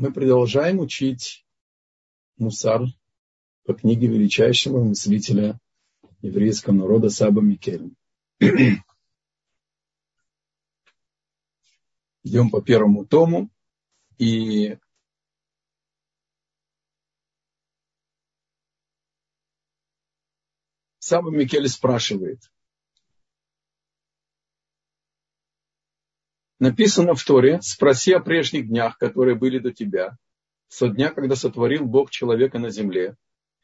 Мы продолжаем учить мусар по книге величайшего мыслителя еврейского народа Саба Микель. Идем по первому тому. И Саба Микель спрашивает. Написано в Торе, спроси о прежних днях, которые были до тебя, со дня, когда сотворил Бог человека на земле.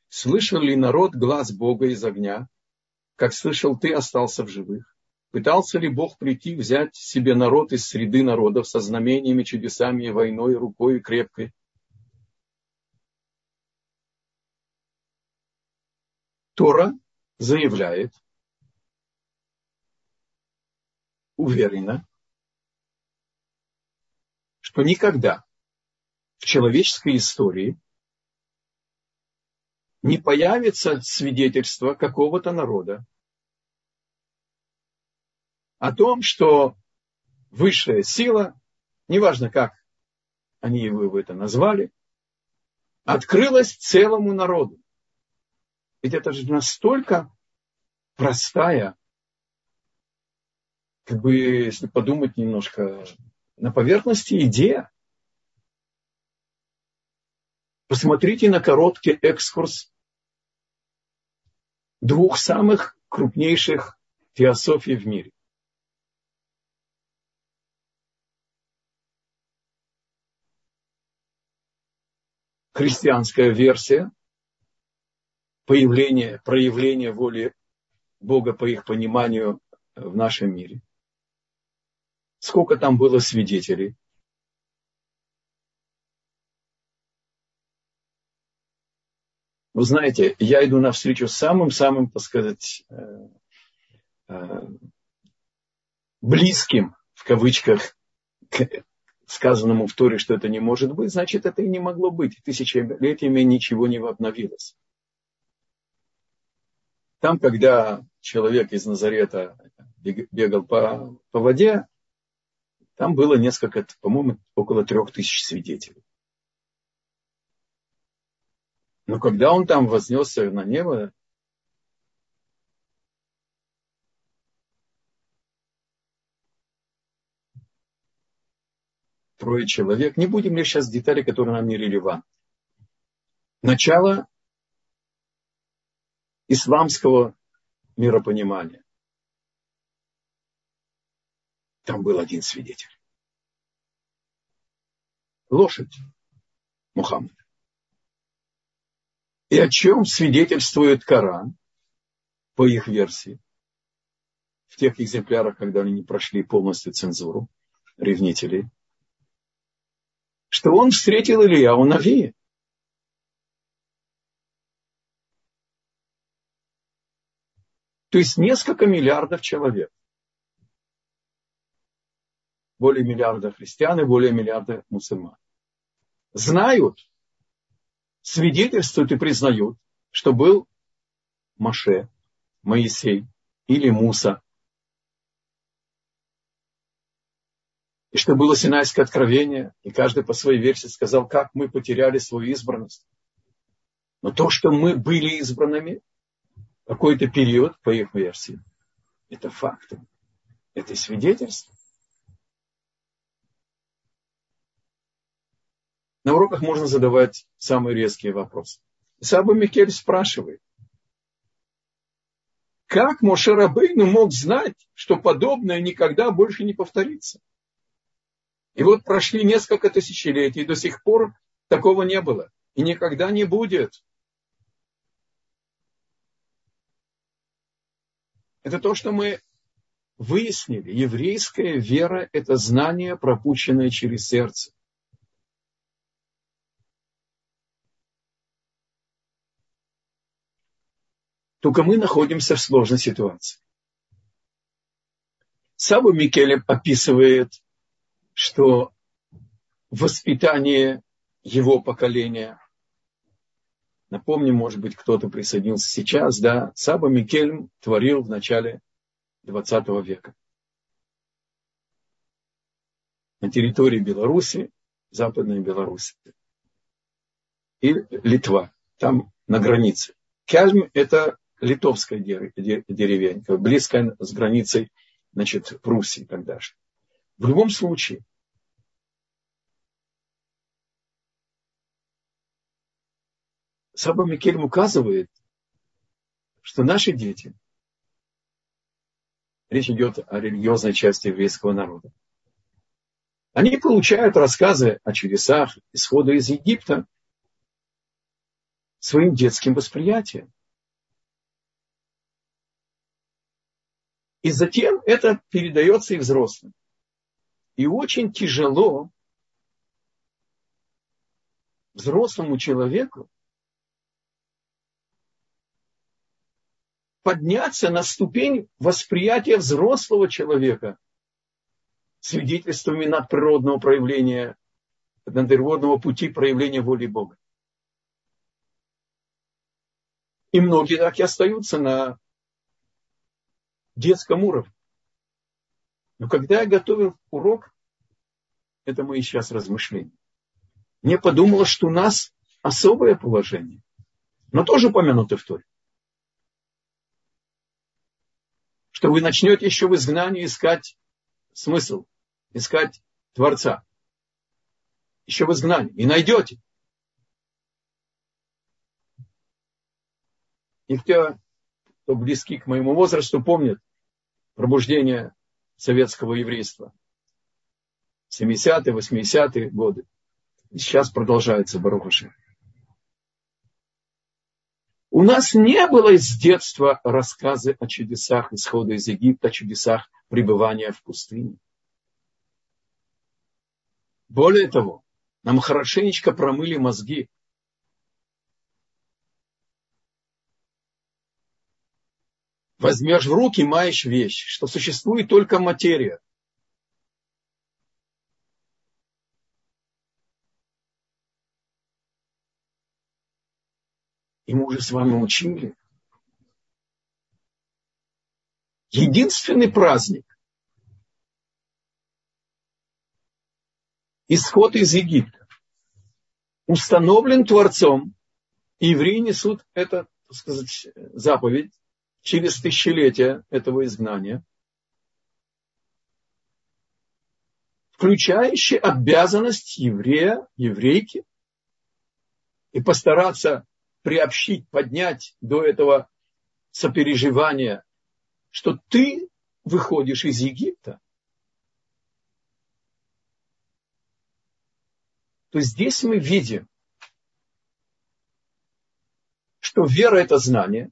Слышал ли народ глаз Бога из огня, как слышал ты, остался в живых? Пытался ли Бог прийти, взять себе народ из среды народов со знамениями, чудесами, войной, рукой крепкой? Тора заявляет уверенно, что никогда в человеческой истории не появится свидетельство какого-то народа о том, что высшая сила, неважно как они его это назвали, открылась целому народу. Ведь это же настолько простая, как бы, если подумать немножко на поверхности идея. Посмотрите на короткий экскурс двух самых крупнейших теософий в мире. Христианская версия появления, проявления воли Бога по их пониманию в нашем мире – Сколько там было свидетелей? Вы знаете, я иду навстречу самым-самым, так сказать, э, э, близким, в кавычках, к сказанному в Торе, что это не может быть, значит, это и не могло быть. Тысячелетиями ничего не обновилось. Там, когда человек из Назарета бегал по, по воде, там было несколько, по-моему, около трех тысяч свидетелей. Но когда он там вознесся на небо, трое человек, не будем ли сейчас детали, которые нам не релевантны. Начало исламского миропонимания. Там был один свидетель. Лошадь Мухаммад. И о чем свидетельствует Коран, по их версии, в тех экземплярах, когда они не прошли полностью цензуру ревнителей, что он встретил Илья у Навии. То есть несколько миллиардов человек более миллиарда христиан и более миллиарда мусульман. Знают, свидетельствуют и признают, что был Маше, Моисей или Муса. И что было Синайское откровение, и каждый по своей версии сказал, как мы потеряли свою избранность. Но то, что мы были избранными какой-то период, по их версии, это факты, это свидетельство. На уроках можно задавать самые резкие вопросы. Саба Микель спрашивает, как Моше Рабейну мог знать, что подобное никогда больше не повторится? И вот прошли несколько тысячелетий, и до сих пор такого не было. И никогда не будет. Это то, что мы выяснили. Еврейская вера – это знание, пропущенное через сердце. Только мы находимся в сложной ситуации. Сабу Микелем описывает, что воспитание его поколения, напомню, может быть, кто-то присоединился сейчас, да, Саба Микельм творил в начале 20 века. На территории Беларуси Западная Беларусь. И Литва, там на границе. Кельм – это литовская деревенька, близкая с границей значит, Пруссии тогда же. В любом случае, Саба Микельм указывает, что наши дети, речь идет о религиозной части еврейского народа, они получают рассказы о чудесах исхода из Египта своим детским восприятием. И затем это передается и взрослым. И очень тяжело взрослому человеку подняться на ступень восприятия взрослого человека свидетельствами надприродного проявления, надприродного пути проявления воли Бога. И многие так и остаются на детском уровне. Но когда я готовил урок, это мои сейчас размышления, мне подумалось, что у нас особое положение, но тоже упомянуто в Торе. Что вы начнете еще в изгнании искать смысл, искать Творца. Еще в изгнании. И найдете. И кто, кто близки к моему возрасту, помнят пробуждение советского еврейства. 70-е, 80-е годы. И сейчас продолжается Барухаши. У нас не было с детства рассказы о чудесах исхода из Египта, о чудесах пребывания в пустыне. Более того, нам хорошенечко промыли мозги возьмешь в руки, маешь вещь, что существует только материя. И мы уже с вами учили. Единственный праздник, исход из Египта, установлен Творцом, и евреи несут это, так сказать, заповедь через тысячелетия этого изгнания, включающий обязанность еврея, еврейки, и постараться приобщить, поднять до этого сопереживания, что ты выходишь из Египта. То здесь мы видим, что вера – это знание,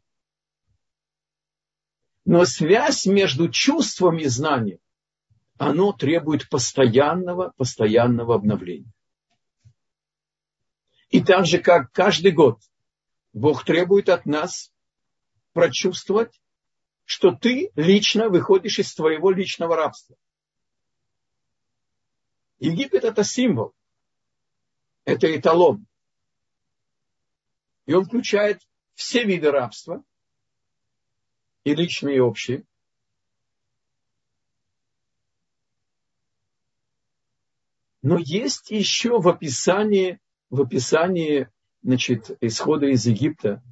но связь между чувством и знанием, оно требует постоянного, постоянного обновления. И так же, как каждый год Бог требует от нас прочувствовать, что ты лично выходишь из твоего личного рабства. Египет – это символ, это эталон. И он включает все виды рабства – и личные, и общие. Но есть еще в описании, в описании значит, исхода из Египта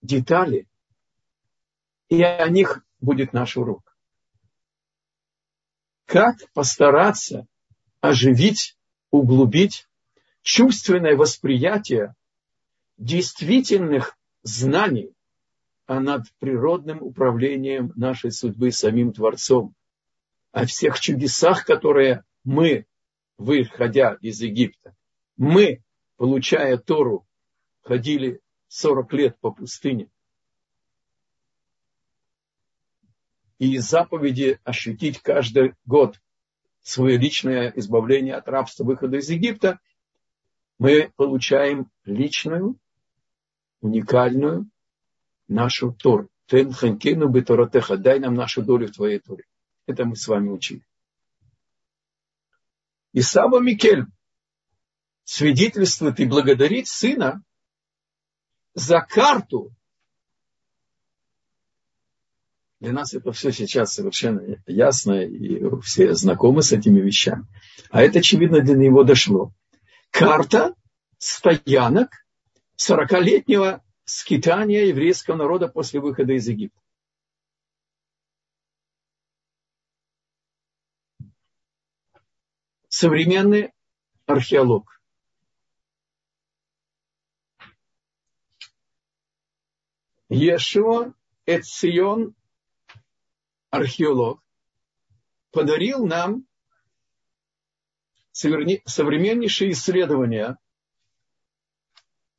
детали, и о них будет наш урок. Как постараться оживить, углубить чувственное восприятие действительных знаний, а над природным управлением нашей судьбы самим Творцом. О всех чудесах, которые мы, выходя из Египта, мы, получая Тору, ходили 40 лет по пустыне. И из заповеди ощутить каждый год свое личное избавление от рабства, выхода из Египта, мы получаем личную, уникальную нашу Тору. Тен ханкину бетаратеха, дай нам нашу долю в твоей Торе. Это мы с вами учили. И Саба Микель свидетельствует и благодарит сына за карту Для нас это все сейчас совершенно ясно, и все знакомы с этими вещами. А это, очевидно, для него дошло. Карта стоянок 40-летнего скитания еврейского народа после выхода из Египта. Современный археолог. Ешуа Эцион, археолог, подарил нам современнейшие исследования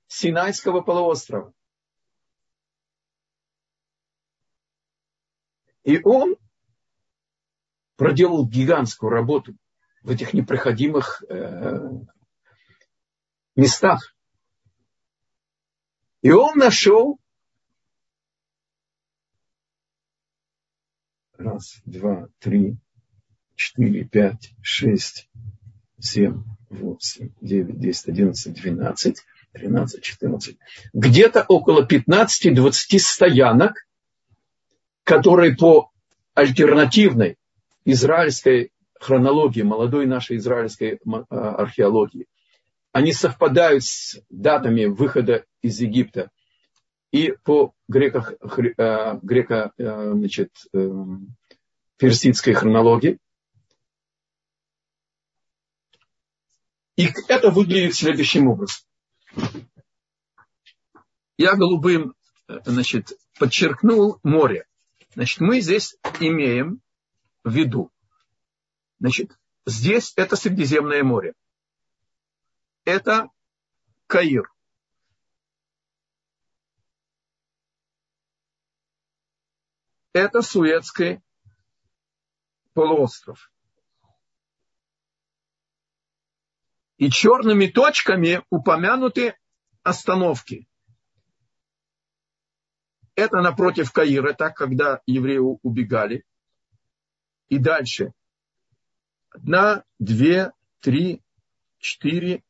Синайского полуострова. И он проделал гигантскую работу в этих непроходимых э, местах. И он нашел раз, два, три, четыре, пять, шесть, семь, восемь, девять, десять, одиннадцать, двенадцать, тринадцать, четырнадцать. Где-то около 15-20 стоянок, которые по альтернативной израильской хронологии, молодой нашей израильской а, археологии, они совпадают с датами выхода из Египта и по греко, а, греко а, значит, эм, персидской хронологии. И это выглядит следующим образом. Я голубым значит, подчеркнул море. Значит, мы здесь имеем в виду Значит, здесь это Средиземное море. Это Каир. Это Суэцкий полуостров. И черными точками упомянуты остановки. Это напротив Каира, так когда евреи убегали. И дальше одна, две, три, четыре,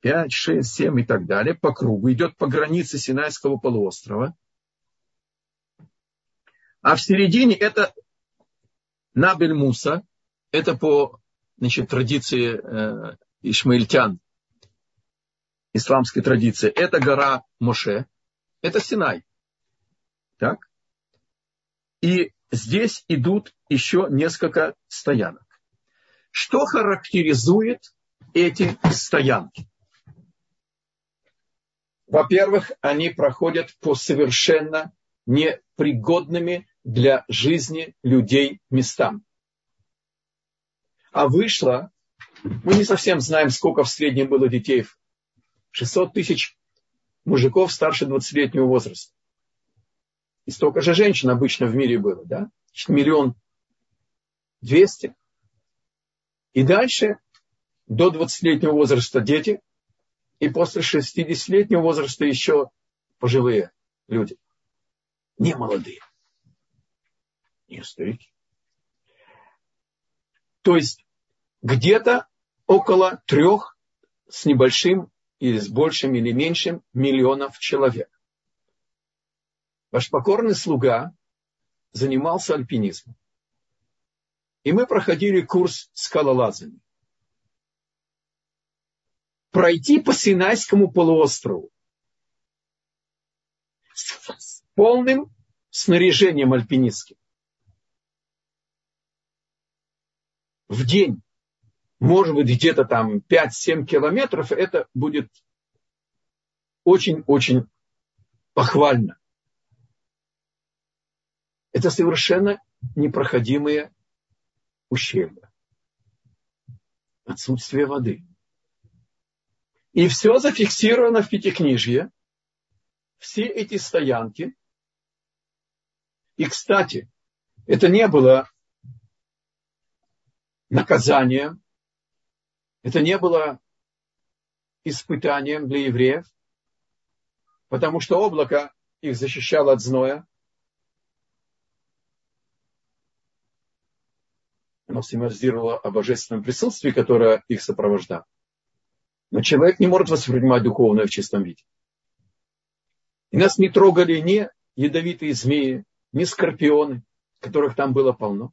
пять, шесть, семь и так далее, по кругу, идет по границе Синайского полуострова. А в середине это Набель Муса, это по значит, традиции э, ишмаильтян, исламской традиции, это гора Моше, это Синай. Так? И здесь идут еще несколько стоянок. Что характеризует эти стоянки? Во-первых, они проходят по совершенно непригодными для жизни людей местам. А вышло, мы не совсем знаем, сколько в среднем было детей. 600 тысяч мужиков старше 20-летнего возраста. И столько же женщин обычно в мире было, да? Миллион двести. И дальше до 20-летнего возраста дети, и после 60-летнего возраста еще пожилые люди. Не молодые. Не старики. То есть где-то около трех с небольшим или с большим или меньшим миллионов человек. Ваш покорный слуга занимался альпинизмом. И мы проходили курс скалолазания. Пройти по Синайскому полуострову с полным снаряжением альпинистским. В день, может быть, где-то там 5-7 километров, это будет очень-очень похвально. Это совершенно непроходимые ущелья. Отсутствие воды. И все зафиксировано в Пятикнижье. Все эти стоянки. И, кстати, это не было наказанием, это не было испытанием для евреев, потому что облако их защищало от зноя, оно символизировало о божественном присутствии, которое их сопровождало. Но человек не может воспринимать духовное в чистом виде. И нас не трогали ни ядовитые змеи, ни скорпионы, которых там было полно.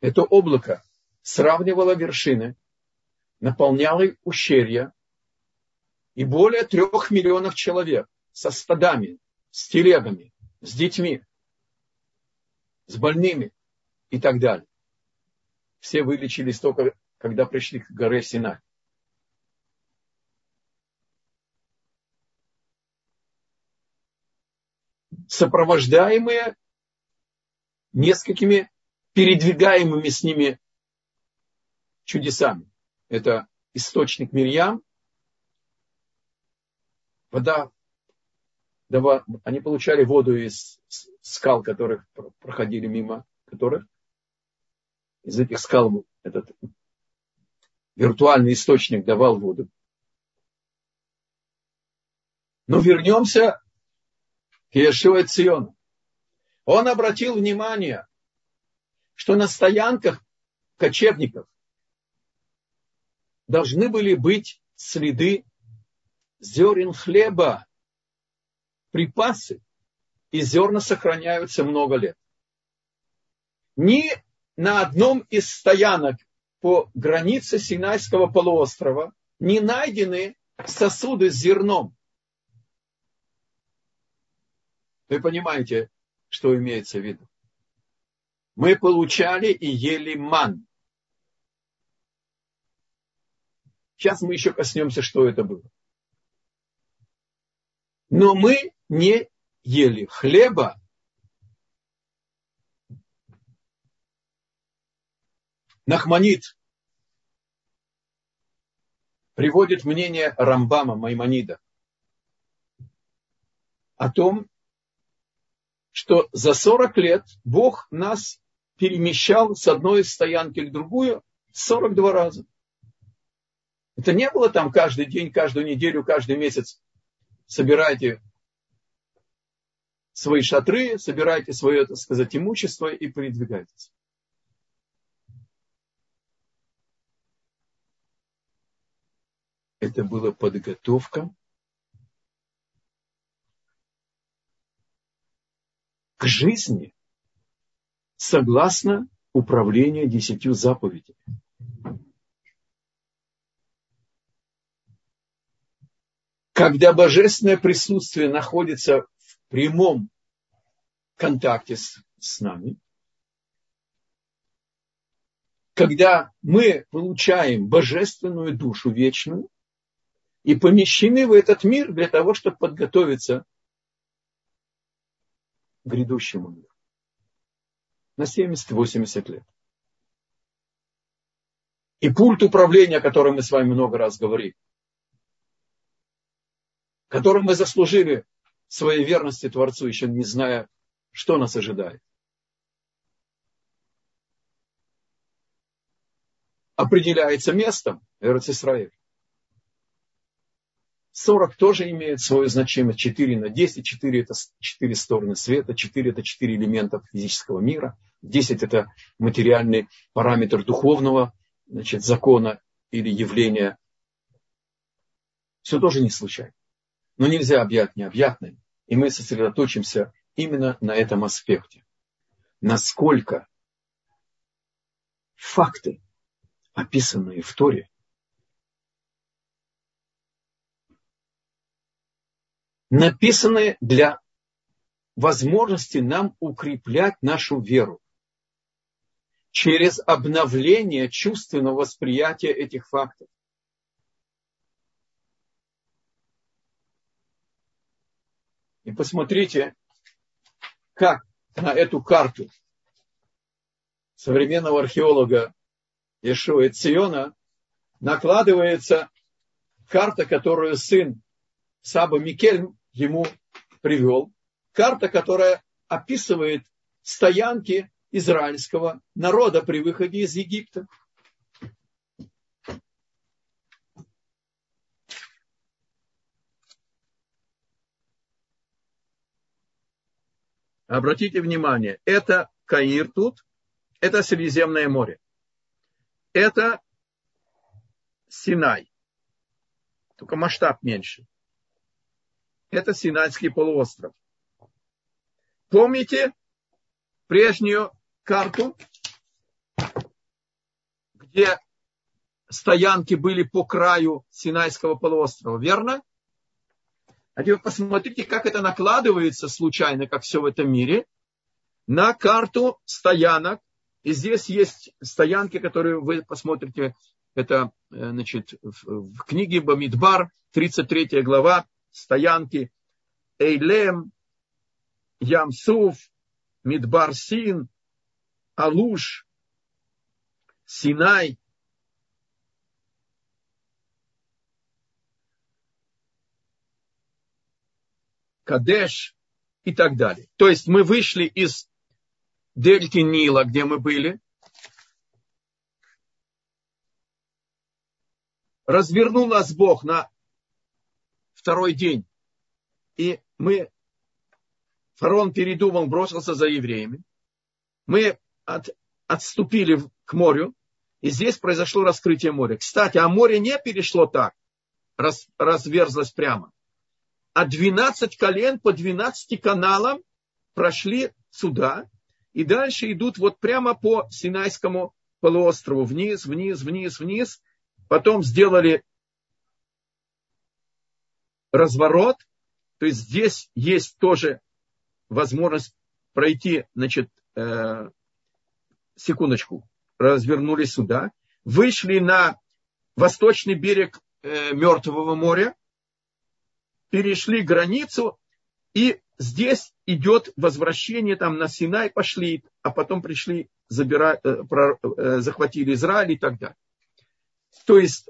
Это облако сравнивало вершины, наполняло ущелья, и более трех миллионов человек со стадами, с телегами, с детьми, с больными и так далее. Все вылечились только, когда пришли к горе Синай. Сопровождаемые несколькими передвигаемыми с ними чудесами. Это источник Мирьям, вода, они получали воду из скал, которых проходили мимо которых. Из этих скал этот виртуальный источник давал воду. Но вернемся к Иешуа Циону. Он обратил внимание, что на стоянках кочевников должны были быть следы зерен хлеба, припасы, и зерна сохраняются много лет. Ни на одном из стоянок по границе Синайского полуострова не найдены сосуды с зерном. Вы понимаете, что имеется в виду? мы получали и ели ман. Сейчас мы еще коснемся, что это было. Но мы не ели хлеба, Нахманит приводит мнение Рамбама Маймонида о том, что за 40 лет Бог нас перемещал с одной стоянки к другую 42 раза. Это не было там каждый день, каждую неделю, каждый месяц. Собирайте свои шатры, собирайте свое, так сказать, имущество и передвигайтесь. Это была подготовка к жизни согласно управлению десятью заповедями. Когда божественное присутствие находится в прямом контакте с, с нами, когда мы получаем божественную душу вечную и помещены в этот мир для того, чтобы подготовиться к грядущему миру на 70-80 лет. И пульт управления, о котором мы с вами много раз говорили, которым мы заслужили своей верности Творцу, еще не зная, что нас ожидает. Определяется местом Эрц Исраиль. 40 тоже имеет свое значение. 4 на 10. 4 это 4 стороны света. 4 это 4 элемента физического мира. 10 это материальный параметр духовного значит, закона или явления. Все тоже не случайно. Но нельзя объять необъятное. И мы сосредоточимся именно на этом аспекте. Насколько факты, описанные в Торе, написаны для возможности нам укреплять нашу веру через обновление чувственного восприятия этих фактов. И посмотрите, как на эту карту современного археолога Ешуа Циона накладывается карта, которую сын Саба Микель ему привел. Карта, которая описывает стоянки израильского народа при выходе из Египта. Обратите внимание, это Каир тут, это Средиземное море. Это Синай. Только масштаб меньше. Это Синайский полуостров. Помните, прежнюю карту, где стоянки были по краю Синайского полуострова, верно? А теперь посмотрите, как это накладывается случайно, как все в этом мире, на карту стоянок. И здесь есть стоянки, которые вы посмотрите, это э, значит, в, книге Бамидбар, 33 глава, стоянки Эйлем, Ямсуф, Мидбар Син, Алуш, Синай, Кадеш и так далее. То есть мы вышли из дельты Нила, где мы были, развернул нас Бог на второй день, и мы, фараон передумал, бросился за евреями, мы от, отступили к морю, и здесь произошло раскрытие моря. Кстати, а море не перешло так, раз, разверзлось прямо а 12 колен по 12 каналам прошли сюда и дальше идут вот прямо по Синайскому полуострову, вниз, вниз, вниз, вниз. Потом сделали разворот, то есть здесь есть тоже возможность пройти, значит, э, секундочку, развернулись сюда, вышли на восточный берег э, Мертвого моря, перешли границу, и здесь идет возвращение, там на Синай пошли, а потом пришли, забирать, э, э, захватили Израиль и так далее. То есть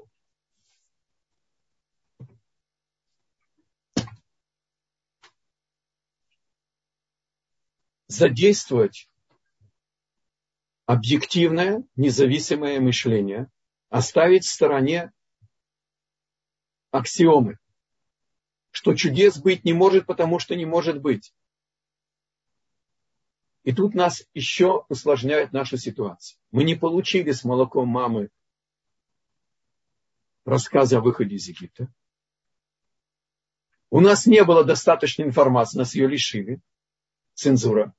задействовать объективное, независимое мышление, оставить в стороне аксиомы что чудес быть не может, потому что не может быть. И тут нас еще усложняет нашу ситуацию. Мы не получили с молоком мамы рассказа о выходе из Египта. У нас не было достаточной информации, нас ее лишили. Цензура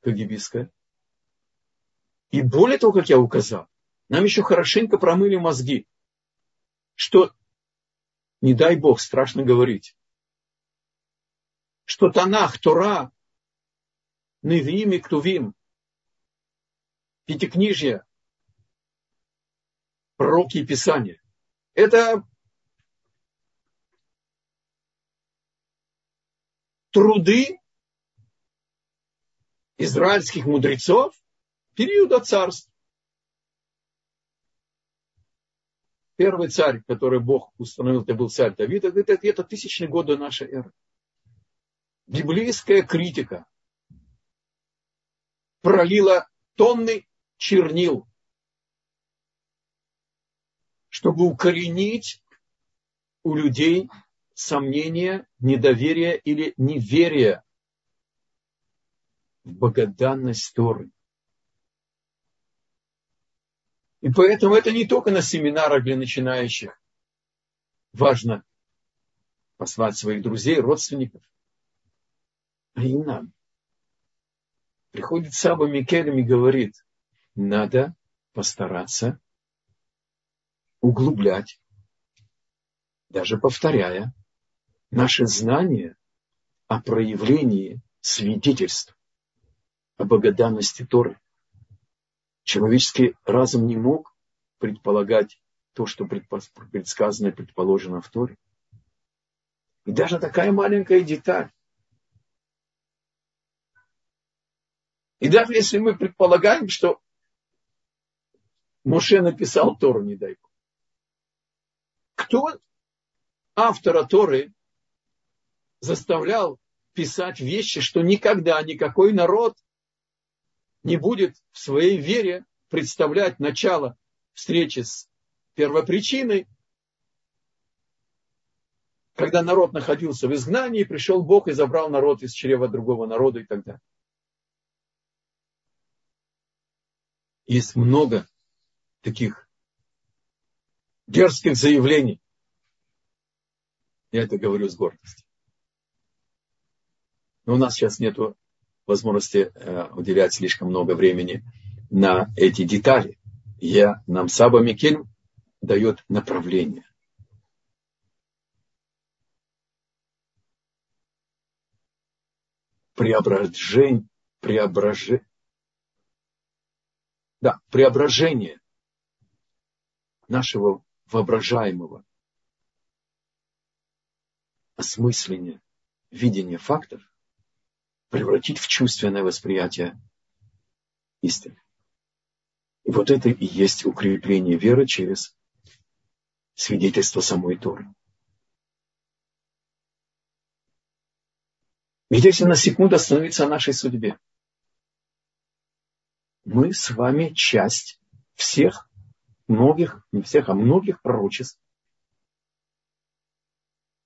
кагибистская. И более того, как я указал, нам еще хорошенько промыли мозги, что, не дай Бог, страшно говорить, что Танах, Тора, Невиим и Ктувим, Пятикнижье, пророки и Писания, это труды израильских мудрецов периода царств. Первый царь, который Бог установил, это был царь Давид, это где-то тысячные годы нашей эры библейская критика пролила тонны чернил, чтобы укоренить у людей сомнение, недоверие или неверие богоданность Торы. И поэтому это не только на семинарах для начинающих. Важно позвать своих друзей, родственников – а и нам. Приходит Саба Микелем и говорит, надо постараться углублять, даже повторяя, наше знание о проявлении свидетельств о богоданности Торы. Человеческий разум не мог предполагать то, что предсказано и предположено в Торе. И даже такая маленькая деталь, И даже если мы предполагаем, что Моше написал Тору, не дай Бог. Кто автора Торы заставлял писать вещи, что никогда никакой народ не будет в своей вере представлять начало встречи с первопричиной, когда народ находился в изгнании, пришел Бог и забрал народ из чрева другого народа и так далее. Есть много таких дерзких заявлений. Я это говорю с гордостью. Но у нас сейчас нет возможности э, уделять слишком много времени на эти детали. Я, нам Саба Микель дает направление. Преображение, преображение, да, преображение нашего воображаемого осмысления, видения фактов превратить в чувственное восприятие истины. И вот это и есть укрепление веры через свидетельство самой Торы. Ведь если на секунду остановиться о нашей судьбе, мы с вами часть всех, многих, не всех, а многих пророчеств,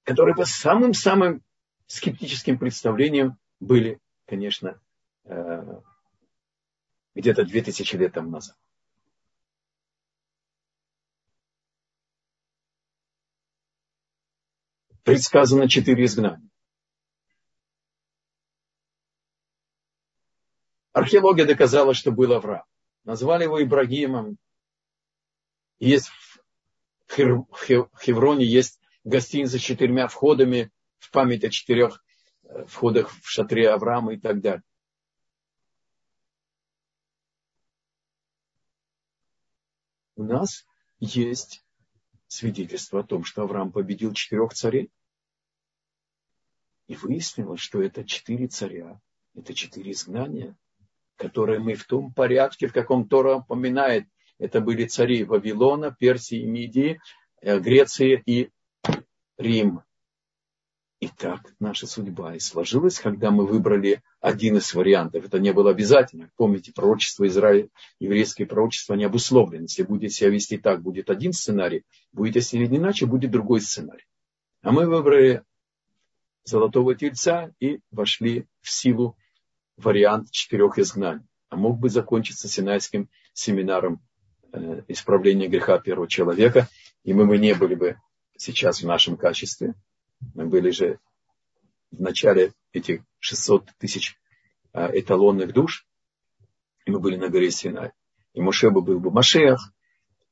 которые по самым-самым скептическим представлениям были, конечно, э, где-то две тысячи лет тому назад. Предсказано четыре изгнания. Археология доказала, что был Авраам. Назвали его Ибрагимом. Есть в Хевроне есть гостиница с четырьмя входами в память о четырех входах в шатре Авраама и так далее. У нас есть свидетельство о том, что Авраам победил четырех царей. И выяснилось, что это четыре царя, это четыре изгнания, которые мы в том порядке, в каком Тора упоминает, это были цари Вавилона, Персии, Мидии, э, Греции и Рим. И так наша судьба и сложилась, когда мы выбрали один из вариантов. Это не было обязательно. Помните, пророчество Израиля, еврейское пророчество не обусловлено. Если будет себя вести так, будет один сценарий, будет если иначе, будет другой сценарий. А мы выбрали золотого тельца и вошли в силу вариант четырех изгнаний. А мог бы закончиться Синайским семинаром э, исправления греха первого человека, и мы бы не были бы сейчас в нашем качестве. Мы были же в начале этих 600 тысяч а, эталонных душ, и мы были на горе Синай. И Моше бы был бы Машеях,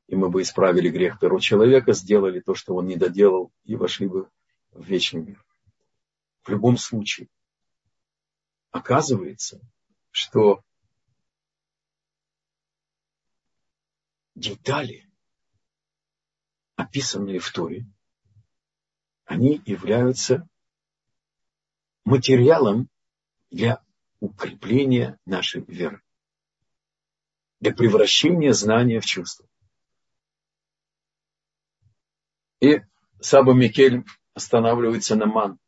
и мы бы исправили грех первого человека, сделали то, что он не доделал, и вошли бы в вечный мир. В любом случае, оказывается, что детали, описанные в Торе, они являются материалом для укрепления нашей веры, для превращения знания в чувство. И Саба Микель останавливается на ман.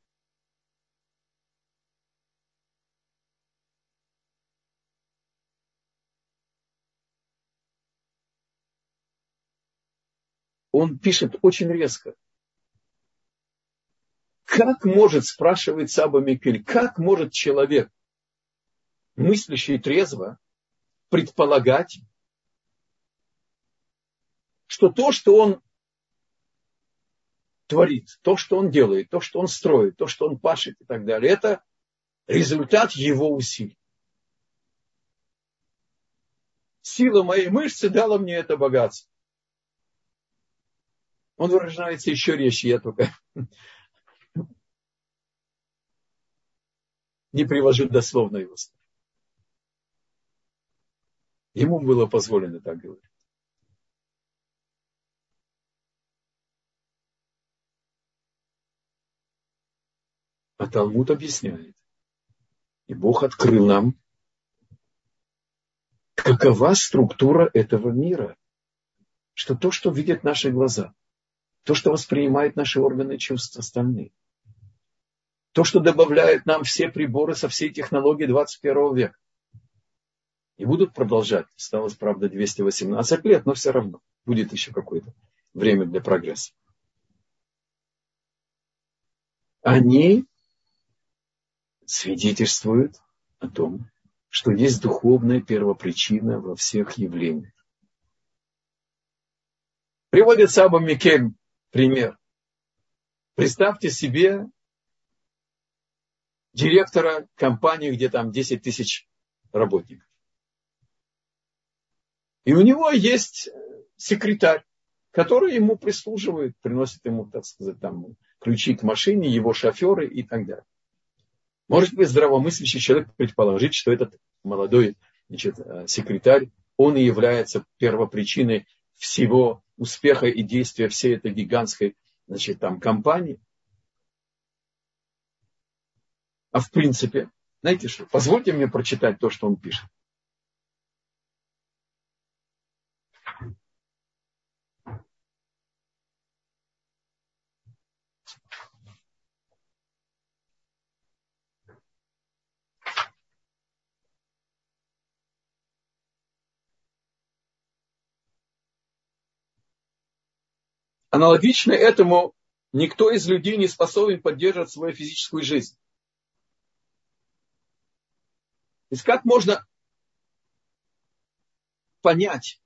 Он пишет очень резко. Как может, спрашивает Саба Микель, как может человек, мыслящий трезво, предполагать, что то, что он творит, то, что он делает, то, что он строит, то, что он пашет и так далее, это результат его усилий. Сила моей мышцы дала мне это богатство. Он выражается еще резче, я только не привожу дословно его слов. Ему было позволено так говорить. А Талмуд объясняет. И Бог открыл нам, какова структура этого мира. Что то, что видят наши глаза, то, что воспринимают наши органы чувств остальные, то, что добавляют нам все приборы со всей технологии 21 века. И будут продолжать. Осталось, правда, 218 лет, но все равно будет еще какое-то время для прогресса. Они свидетельствуют о том, что есть духовная первопричина во всех явлениях. Приводит Саба Микель пример. Представьте себе директора компании, где там 10 тысяч работников. И у него есть секретарь, который ему прислуживает, приносит ему, так сказать, там, ключи к машине, его шоферы и так далее. Может быть, здравомыслящий человек предположить, что этот молодой значит, э, секретарь, он и является первопричиной всего успеха и действия всей этой гигантской значит, там, компании. А в принципе, знаете что, позвольте мне прочитать то, что он пишет. Аналогично этому никто из людей не способен поддерживать свою физическую жизнь. То есть как можно понять,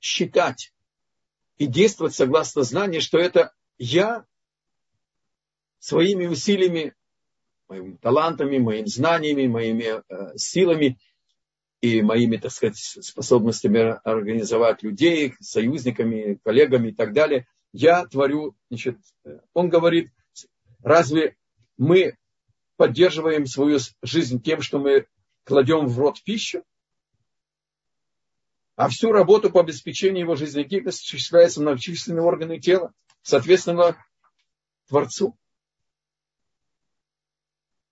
считать и действовать согласно знанию, что это я своими усилиями, моими талантами, моими знаниями, моими э, силами и моими, так сказать, способностями организовать людей, союзниками, коллегами и так далее – я творю, значит, он говорит, разве мы поддерживаем свою жизнь тем, что мы кладем в рот пищу? А всю работу по обеспечению его жизнедеятельности осуществляются многочисленные органы тела, соответственно, Творцу.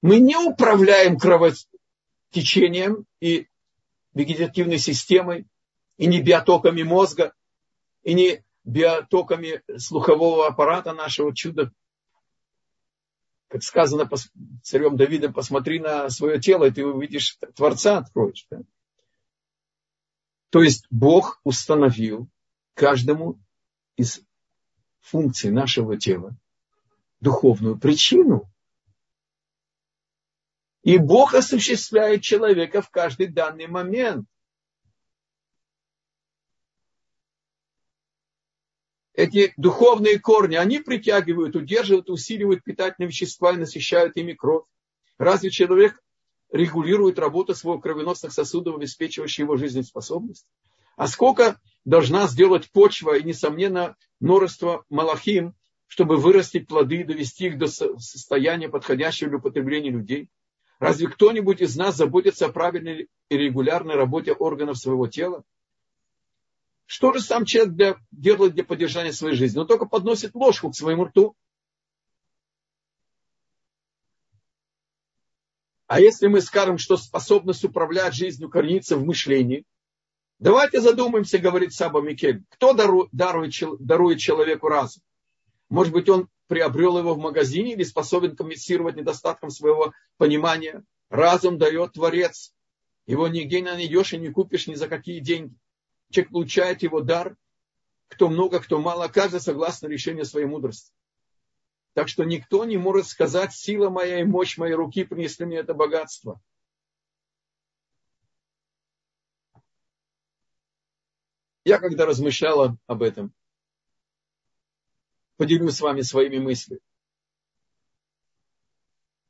Мы не управляем кровотечением и вегетативной системой, и не биотоками мозга, и не биотоками слухового аппарата нашего чуда. Как сказано царем Давидом, посмотри на свое тело, и ты увидишь Творца, откроешь. Да? То есть Бог установил каждому из функций нашего тела духовную причину. И Бог осуществляет человека в каждый данный момент. Эти духовные корни, они притягивают, удерживают, усиливают питательные вещества и насыщают ими кровь. Разве человек регулирует работу своего кровеносных сосудов, обеспечивающих его жизнеспособность? А сколько должна сделать почва и, несомненно, множество малахим, чтобы вырастить плоды и довести их до состояния, подходящего для употребления людей? Разве кто-нибудь из нас заботится о правильной и регулярной работе органов своего тела? Что же сам человек для, делает для поддержания своей жизни? Он только подносит ложку к своему рту. А если мы скажем, что способность управлять жизнью коренится в мышлении, давайте задумаемся, говорит Саба Микель, кто дарует, дарует, человеку разум? Может быть, он приобрел его в магазине или способен компенсировать недостатком своего понимания? Разум дает Творец. Его нигде не найдешь и не купишь ни за какие деньги человек получает его дар, кто много, кто мало, каждый согласно решению своей мудрости. Так что никто не может сказать, сила моя и мощь моей руки принесли мне это богатство. Я когда размышляла об этом, поделюсь с вами своими мыслями.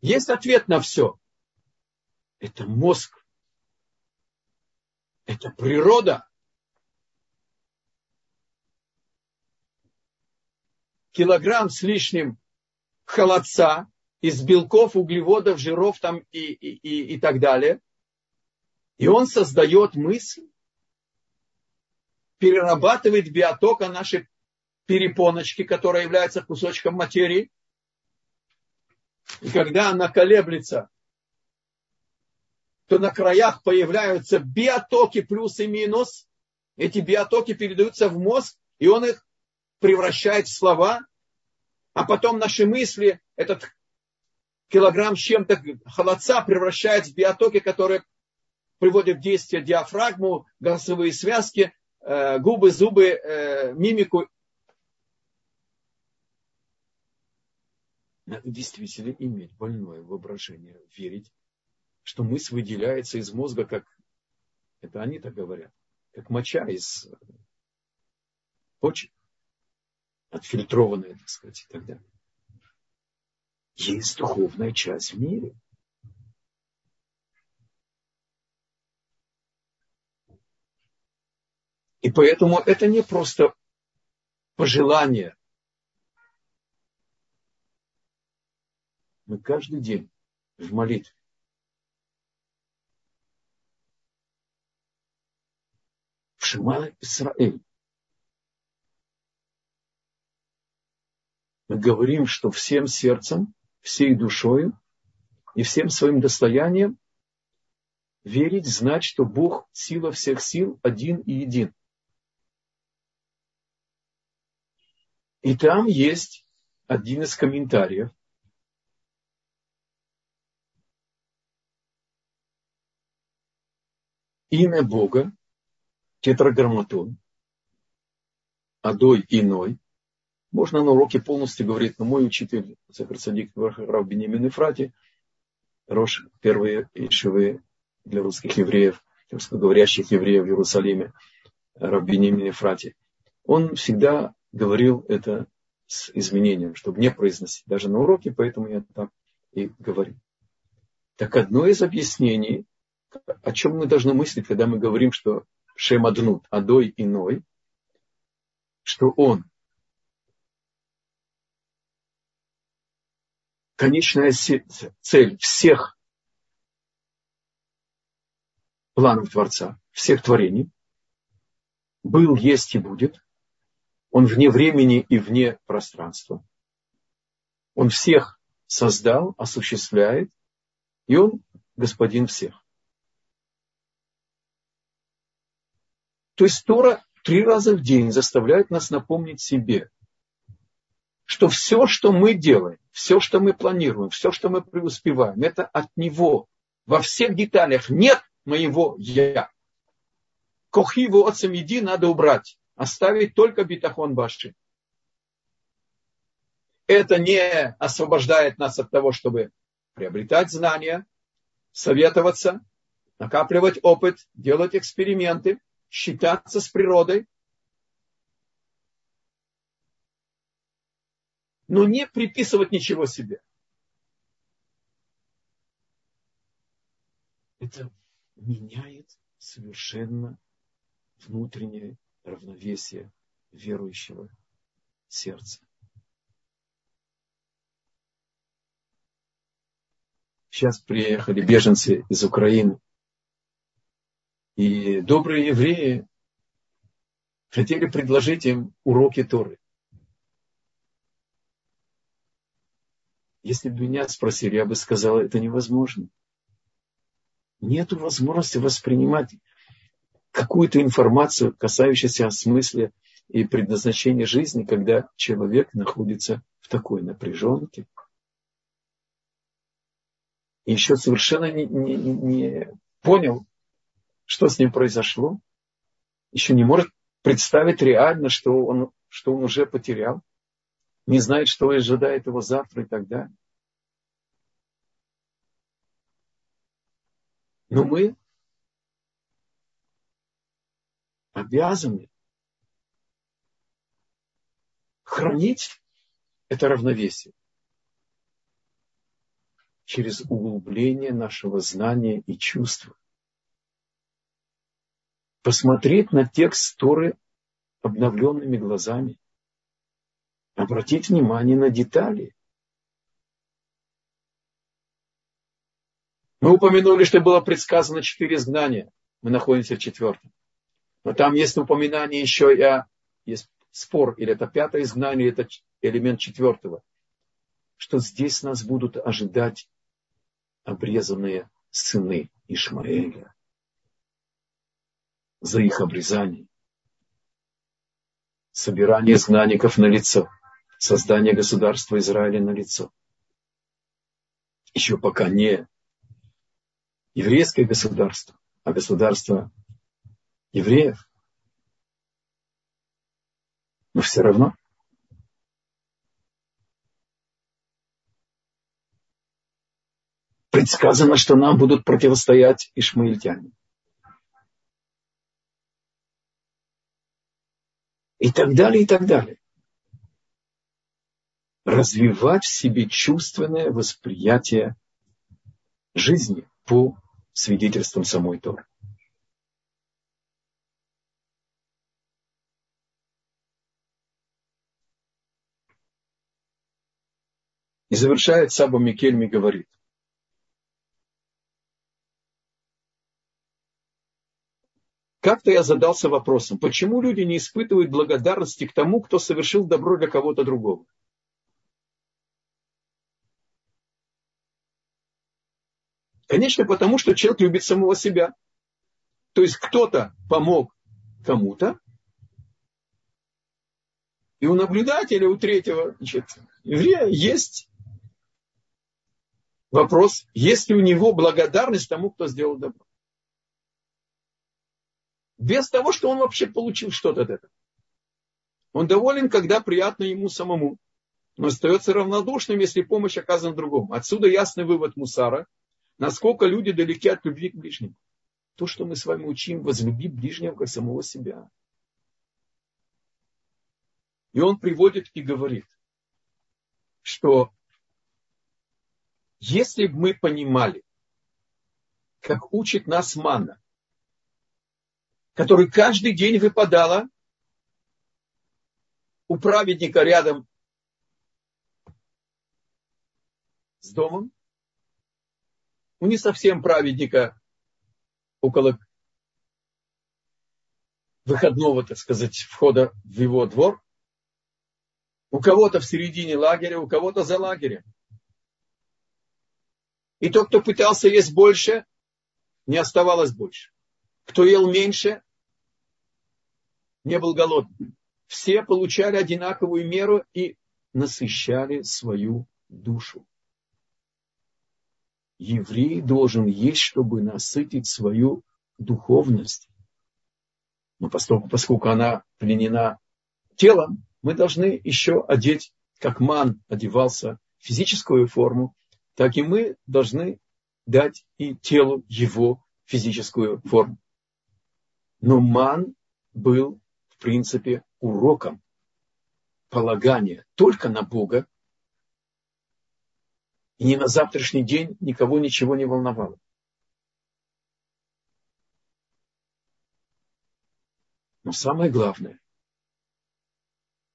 Есть ответ на все. Это мозг. Это природа. Килограмм с лишним холодца из белков, углеводов, жиров там и, и, и, и так далее. И он создает мысль, перерабатывает биотока нашей перепоночки, которая является кусочком материи. И когда она колеблется, то на краях появляются биотоки плюс и минус. Эти биотоки передаются в мозг, и он их превращает в слова, а потом наши мысли, этот килограмм с чем-то холодца превращает в биотоки, которые приводят в действие диафрагму, голосовые связки, э, губы, зубы, э, мимику. Надо действительно иметь больное воображение, верить, что мысль выделяется из мозга, как это они так говорят, как моча из почек отфильтрованная, так сказать, и так далее. Есть духовная часть в мире. И поэтому это не просто пожелание. Мы каждый день в молитве в Исраэль мы говорим, что всем сердцем, всей душою и всем своим достоянием верить, знать, что Бог сила всех сил один и един. И там есть один из комментариев. Имя Бога, тетраграмматон, Адой иной. Можно на уроке полностью говорить, но мой учитель, Цехар Садик Рав Бенемин Ифрати, Рош, первые ишевые для русских евреев, русскоговорящих евреев в Иерусалиме, Раббиним Ефрати, он всегда говорил это с изменением, чтобы не произносить даже на уроке, поэтому я так и говорю. Так одно из объяснений, о чем мы должны мыслить, когда мы говорим, что Шем Аднут, Адой иной, что он конечная цель всех планов Творца, всех творений, был, есть и будет. Он вне времени и вне пространства. Он всех создал, осуществляет, и он господин всех. То есть Тора три раза в день заставляет нас напомнить себе, что все, что мы делаем, все, что мы планируем, все, что мы преуспеваем, это от Него. Во всех деталях нет моего я. Кохиву отцем еди надо убрать. Оставить только битахон баши. Это не освобождает нас от того, чтобы приобретать знания, советоваться, накапливать опыт, делать эксперименты, считаться с природой. Но не приписывать ничего себе. Это меняет совершенно внутреннее равновесие верующего сердца. Сейчас приехали беженцы из Украины. И добрые евреи хотели предложить им уроки Торы. Если бы меня спросили, я бы сказал, это невозможно нет возможности воспринимать какую-то информацию, касающуюся смысла и предназначения жизни, когда человек находится в такой напряженке. И еще совершенно не, не, не понял, что с ним произошло. Еще не может представить реально, что он, что он уже потерял. Не знает, что ожидает его завтра и так далее. Но мы обязаны хранить это равновесие через углубление нашего знания и чувства. Посмотреть на текст Торы обновленными глазами. Обратить внимание на детали. Мы упомянули, что было предсказано четыре изгнания. Мы находимся в четвертом. Но там есть упоминание еще и о... Есть спор, или это пятое изгнание, или это элемент четвертого. Что здесь нас будут ожидать обрезанные сыны Ишмаэля за их обрезание. Собирание изгнанников на лицо. Создание государства Израиля на лицо. Еще пока не еврейское государство, а государство евреев. Но все равно предсказано, что нам будут противостоять ишмаильтяне. И так далее, и так далее развивать в себе чувственное восприятие жизни по свидетельствам самой Торы. И завершает Саба Микельми говорит. Как-то я задался вопросом, почему люди не испытывают благодарности к тому, кто совершил добро для кого-то другого? Конечно, потому что человек любит самого себя. То есть кто-то помог кому-то, и у наблюдателя, у третьего значит, еврея есть вопрос, есть ли у него благодарность тому, кто сделал добро. Без того, что он вообще получил что-то от этого. Он доволен, когда приятно ему самому. Но остается равнодушным, если помощь оказана другому. Отсюда ясный вывод Мусара, насколько люди далеки от любви к ближнему. То, что мы с вами учим, возлюби ближнего как самого себя. И он приводит и говорит, что если бы мы понимали, как учит нас Манна, который каждый день выпадала у праведника рядом с домом, у не совсем праведника около выходного, так сказать, входа в его двор, у кого-то в середине лагеря, у кого-то за лагерем. И тот, кто пытался есть больше, не оставалось больше. Кто ел меньше, не был голодным. Все получали одинаковую меру и насыщали свою душу. Еврей должен есть, чтобы насытить свою духовность. Но поскольку, поскольку она пленена телом, мы должны еще одеть, как ман одевался физическую форму, так и мы должны дать и телу его физическую форму. Но ман был в принципе, уроком полагания только на Бога, и ни на завтрашний день никого ничего не волновало. Но самое главное,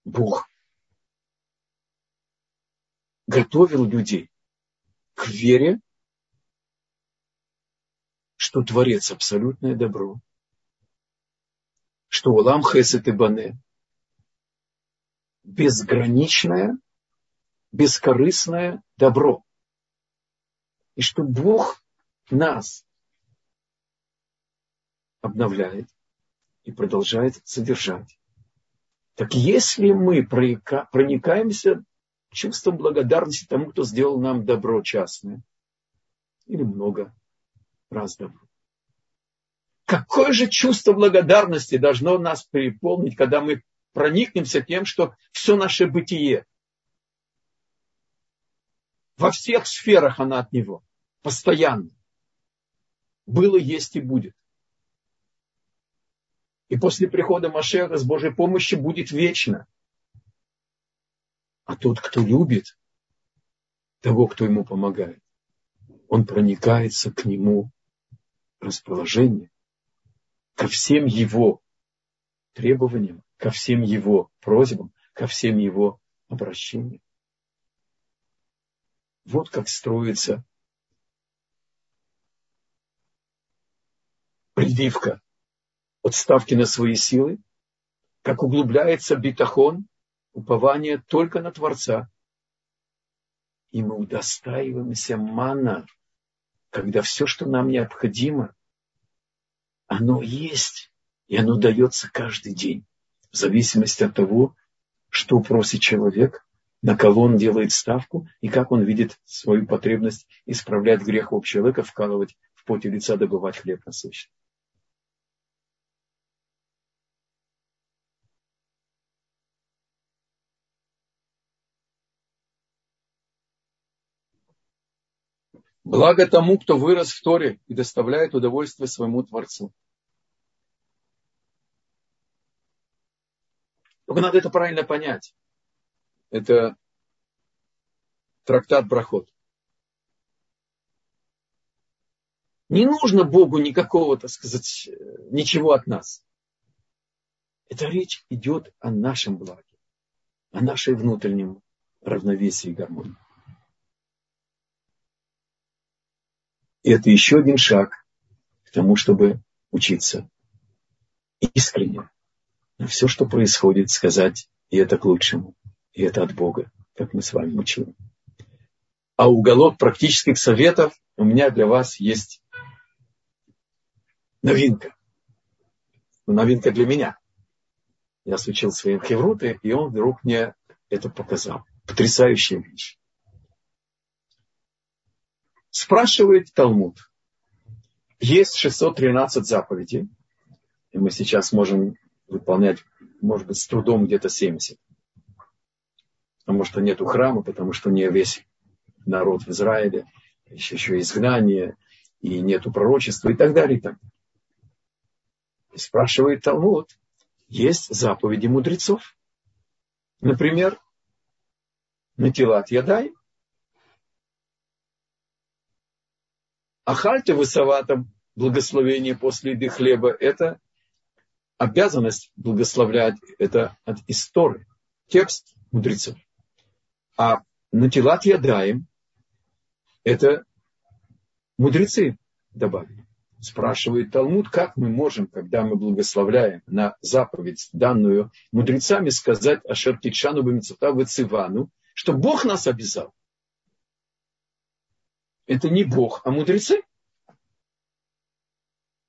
Бог готовил людей к вере, что Творец абсолютное добро, что Улам Хесет и Бане безграничное, бескорыстное добро. И что Бог нас обновляет и продолжает содержать. Так если мы проникаемся чувством благодарности тому, кто сделал нам добро частное, или много раз добро, Какое же чувство благодарности должно нас переполнить, когда мы проникнемся тем, что все наше бытие во всех сферах она от него, постоянно. Было, есть и будет. И после прихода Машеха с Божьей помощью будет вечно. А тот, кто любит того, кто ему помогает, он проникается к нему расположением ко всем его требованиям, ко всем его просьбам, ко всем его обращениям. Вот как строится прививка. От ставки на свои силы, как углубляется битахон, упование только на Творца. И мы удостаиваемся мана, когда все, что нам необходимо, оно есть, и оно дается каждый день, в зависимости от того, что просит человек, на кого он делает ставку и как он видит свою потребность исправлять грех общего человека, вкалывать в поте лица, добывать хлеб насущный. Благо тому, кто вырос в Торе и доставляет удовольствие своему Творцу. Только надо это правильно понять. Это трактат Брахот. Не нужно Богу никакого, так сказать, ничего от нас. Эта речь идет о нашем благе, о нашей внутреннем равновесии и гармонии. И это еще один шаг к тому, чтобы учиться искренне на все, что происходит, сказать, и это к лучшему и это от Бога, как мы с вами учили. А уголок практических советов у меня для вас есть новинка. Новинка для меня. Я случил своим хевруты, и он вдруг мне это показал. Потрясающая вещь. Спрашивает Талмуд. Есть 613 заповедей, и мы сейчас можем выполнять, может быть, с трудом где-то 70. Потому что нету храма, потому что не весь народ в Израиле, еще, еще изгнание, и нету пророчества и так далее. И так далее. И спрашивает Талмуд, есть заповеди мудрецов. Например, Натилат Ядай, Ахальте высоватом благословение после еды хлеба – это обязанность благословлять, это от истории, текст мудрецов. А Натилат Ядаем – это мудрецы добавили. Спрашивает Талмуд, как мы можем, когда мы благословляем на заповедь, данную мудрецами, сказать Ашер Китшану Бамицатавы Цивану, что Бог нас обязал. Это не Бог, а мудрецы.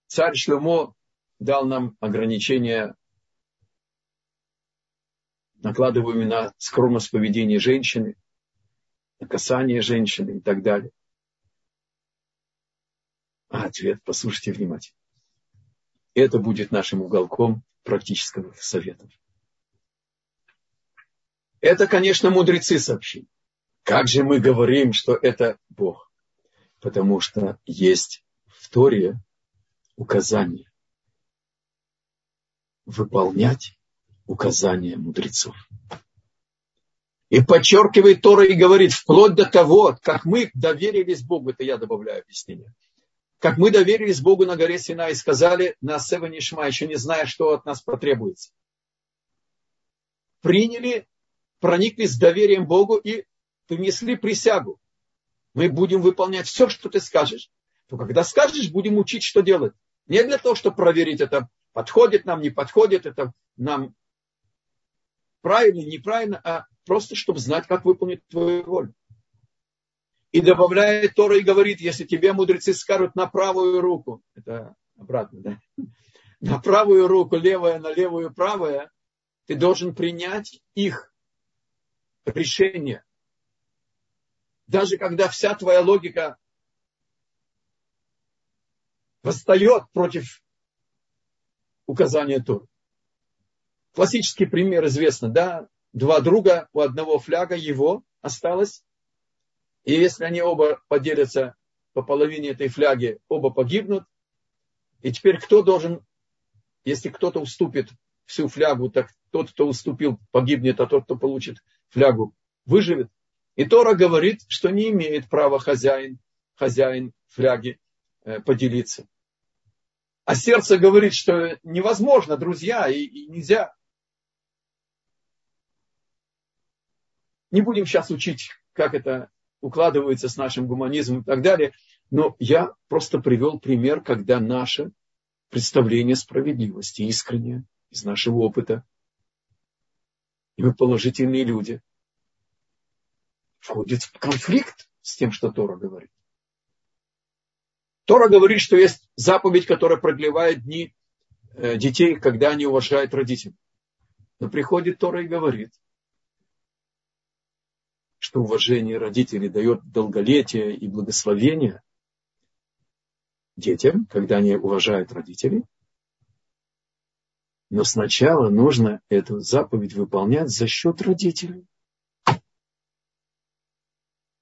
Царь Шлемо дал нам ограничения, накладываемые на скромность поведения женщины, на касание женщины и так далее. А ответ послушайте внимательно. Это будет нашим уголком практического совета. Это, конечно, мудрецы сообщили. Как же мы говорим, что это Бог? Потому что есть в Торе указание выполнять указания мудрецов. И подчеркивает Тора и говорит, вплоть до того, как мы доверились Богу, это я добавляю объяснение, как мы доверились Богу на горе Сина и сказали на Сева Нишма, еще не зная, что от нас потребуется. Приняли, прониклись с доверием Богу и принесли присягу. Мы будем выполнять все, что ты скажешь. То когда скажешь, будем учить, что делать. Не для того, чтобы проверить это, подходит нам, не подходит, это нам правильно, неправильно, а просто, чтобы знать, как выполнить твою волю. И добавляет Тора и говорит, если тебе мудрецы скажут на правую руку, это обратно, да? На правую руку, левая на левую, правая, ты должен принять их решение. Даже когда вся твоя логика восстает против указания Торы. Классический пример известно, да? Два друга, у одного фляга его осталось. И если они оба поделятся по половине этой фляги, оба погибнут. И теперь кто должен, если кто-то уступит всю флягу, так тот, кто уступил, погибнет, а тот, кто получит флягу, выживет. И Тора говорит, что не имеет права хозяин, хозяин фляги э, поделиться. А сердце говорит, что невозможно, друзья, и, и нельзя. Не будем сейчас учить, как это укладывается с нашим гуманизмом и так далее. Но я просто привел пример, когда наше представление справедливости искреннее из нашего опыта. И мы положительные люди. Входит в конфликт с тем, что Тора говорит. Тора говорит, что есть заповедь, которая продлевает дни э, детей, когда они уважают родителей. Но приходит Тора и говорит, что уважение родителей дает долголетие и благословение детям, когда они уважают родителей. Но сначала нужно эту заповедь выполнять за счет родителей.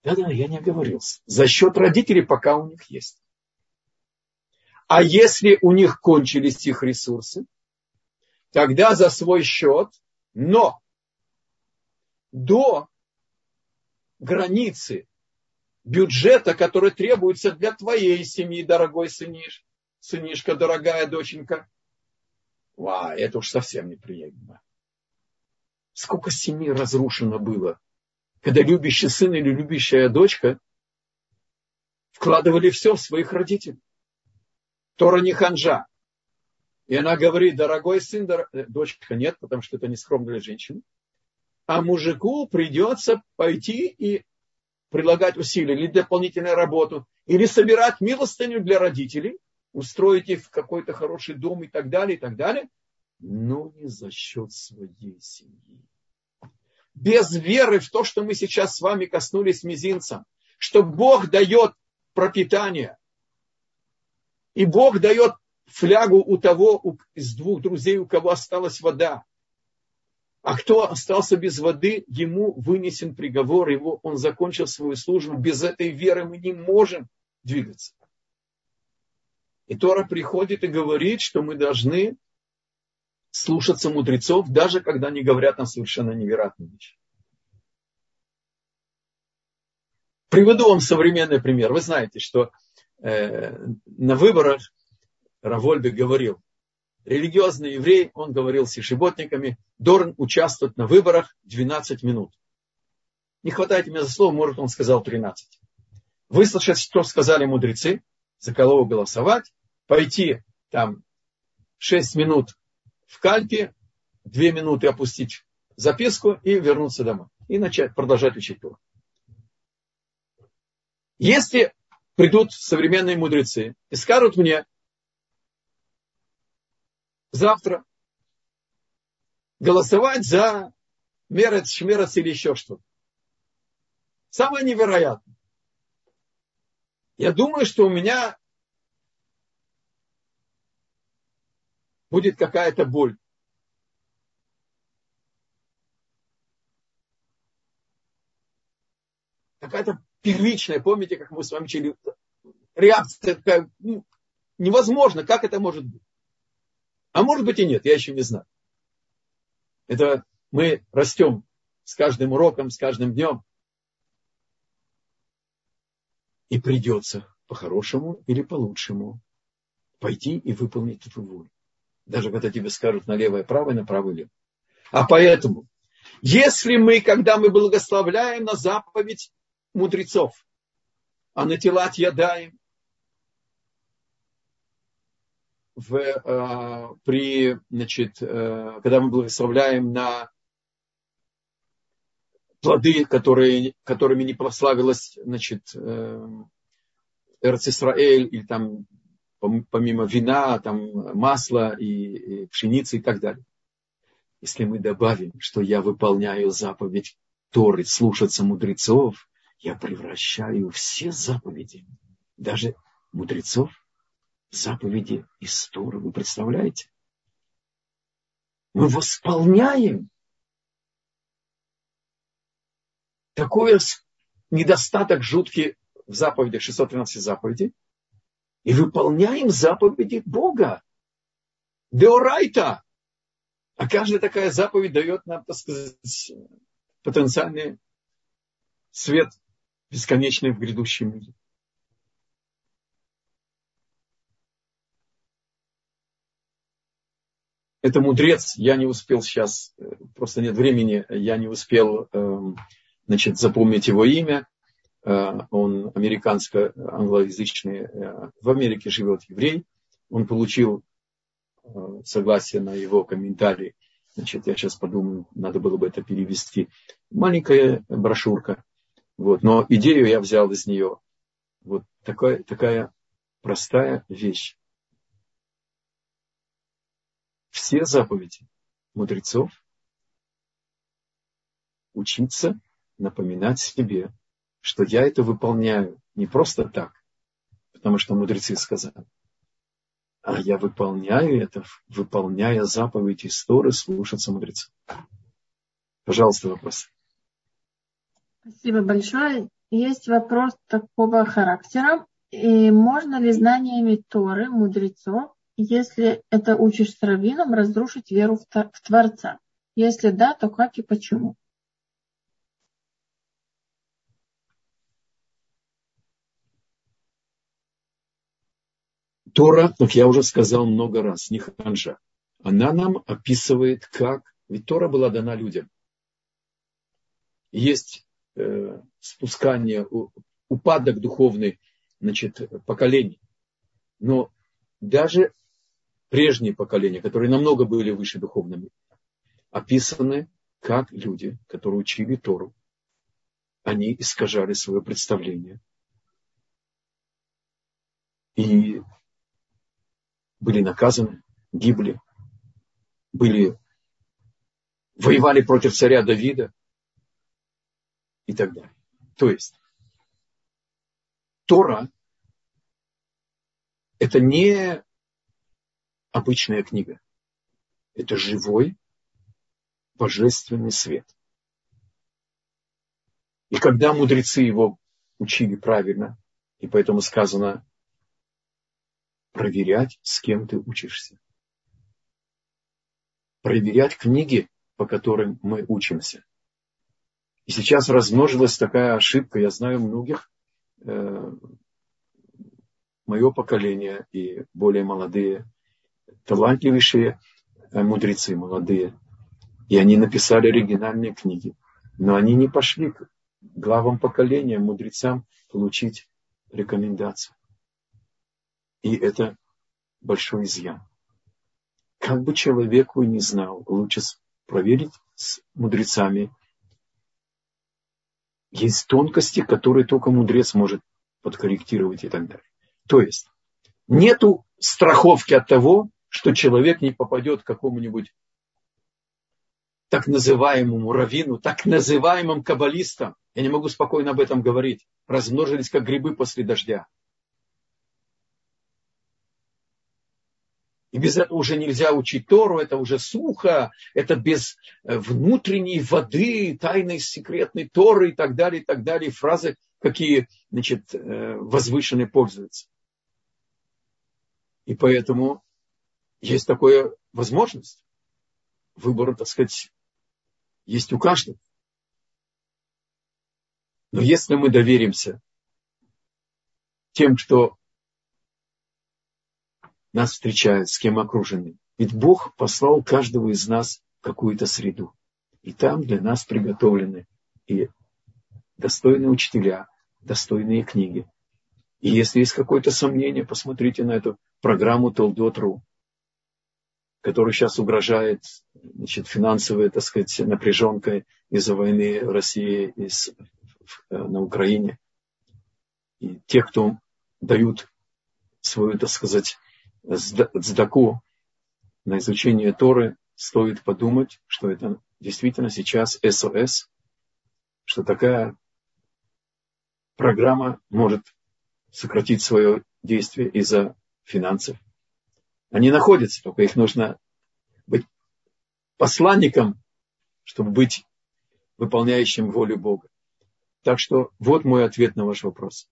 Да-да, я не оговорился. За счет родителей, пока у них есть. А если у них кончились их ресурсы, тогда за свой счет, но до границы бюджета, который требуется для твоей семьи, дорогой сыниш, сынишка, дорогая доченька. Ва, это уж совсем неприемлемо. Сколько семей разрушено было, когда любящий сын или любящая дочка вкладывали все в своих родителей. Тора не ханжа. И она говорит, дорогой сын, дор... Э, дочка нет, потому что это не скромно для женщины. А мужику придется пойти и прилагать усилия или дополнительную работу, или собирать милостыню для родителей, устроить их в какой-то хороший дом и так далее, и так далее, но не за счет своей семьи. Без веры в то, что мы сейчас с вами коснулись мизинцем, что Бог дает пропитание, и Бог дает флягу у того из двух друзей, у кого осталась вода. А кто остался без воды, ему вынесен приговор, его, он закончил свою службу. Без этой веры мы не можем двигаться. И Тора приходит и говорит, что мы должны слушаться мудрецов, даже когда они говорят нам совершенно невероятные вещи. Приведу вам современный пример. Вы знаете, что э, на выборах Равольбек говорил, религиозный еврей, он говорил с ешеботниками, должен участвовать на выборах 12 минут. Не хватает меня за слово, может, он сказал 13. Выслушать, что сказали мудрецы, за кого голосовать, пойти там 6 минут в кальпе, 2 минуты опустить записку и вернуться домой. И начать продолжать учить Тур. Если придут современные мудрецы и скажут мне, завтра голосовать за Мерец, Шмерец или еще что-то. Самое невероятное. Я думаю, что у меня будет какая-то боль. Какая-то первичная, помните, как мы с вами учили, реакция такая, ну, невозможно, как это может быть. А может быть и нет, я еще не знаю. Это мы растем с каждым уроком, с каждым днем. И придется по-хорошему или по-лучшему пойти и выполнить эту волю. Даже когда тебе скажут налево и право, и направо и лево. А поэтому, если мы, когда мы благословляем на заповедь мудрецов, а на телат ядаем, в, э, при, значит, э, когда мы благословляем на плоды, которые, которыми не прославилась, значит, э, Эрцисраэль, или там помимо вина, там масла и, и пшеницы и так далее. Если мы добавим, что я выполняю заповедь Торы, слушаться мудрецов, я превращаю все заповеди, даже мудрецов, заповеди истории. Вы представляете? Мы восполняем такой недостаток жуткий в заповедях, 613 заповедей, и выполняем заповеди Бога. Деорайта. А каждая такая заповедь дает нам, так сказать, потенциальный свет бесконечный в грядущем мире. Это мудрец, я не успел сейчас, э, просто нет времени, я не успел эм, значит, запомнить его имя. Э, он американско-англоязычный, э, в Америке живет еврей. Он получил согласие на его комментарий. Значит, я сейчас подумаю, надо было бы это перевести. Маленькая брошюрка. Вот, но идею я взял из нее. Вот такая, такая простая вещь все заповеди мудрецов учиться напоминать себе, что я это выполняю не просто так, потому что мудрецы сказали, а я выполняю это, выполняя заповеди истории, слушаться мудрецов. Пожалуйста, вопрос. Спасибо большое. Есть вопрос такого характера. И можно ли знаниями Торы, мудрецов, если это учишь с раввином, разрушить веру в Творца? Если да, то как и почему? Тора, как я уже сказал много раз, не ханжа. Она нам описывает, как... Ведь Тора была дана людям. Есть э, спускание, упадок духовный значит, поколений. Но даже прежние поколения, которые намного были выше духовными, описаны как люди, которые учили Тору. Они искажали свое представление. И были наказаны, гибли, были, воевали против царя Давида и так далее. То есть Тора – это не обычная книга. Это живой божественный свет. И когда мудрецы его учили правильно, и поэтому сказано проверять, с кем ты учишься. Проверять книги, по которым мы учимся. И сейчас размножилась такая ошибка, я знаю многих, э, мое поколение и более молодые, талантливейшие э, мудрецы молодые, и они написали оригинальные книги, но они не пошли к главам поколения, мудрецам получить рекомендацию. И это большой изъян. Как бы человеку не знал, лучше проверить с мудрецами. Есть тонкости, которые только мудрец может подкорректировать и так далее. То есть, нету страховки от того, что человек не попадет к какому-нибудь так называемому раввину, так называемым каббалистам. Я не могу спокойно об этом говорить. Размножились как грибы после дождя. И без этого уже нельзя учить Тору, это уже сухо, это без э, внутренней воды, тайной секретной Торы и так далее, и так далее. Фразы, какие значит, э, возвышенные пользуются. И поэтому есть такая возможность. Выбор, так сказать, есть у каждого. Но если мы доверимся тем, кто нас встречают, с кем окружены. Ведь Бог послал каждого из нас какую-то среду. И там для нас приготовлены и достойные учителя, достойные книги. И если есть какое-то сомнение, посмотрите на эту программу Толдот.ру, которая сейчас угрожает значит, финансовой, так сказать, напряженкой из-за войны России и с, на Украине. И те, кто дают свою, так сказать, цдаку на изучение Торы, стоит подумать, что это действительно сейчас СОС, что такая программа может сократить свое действие из-за финансов. Они находятся, только их нужно быть посланником, чтобы быть выполняющим волю Бога. Так что вот мой ответ на ваш вопрос.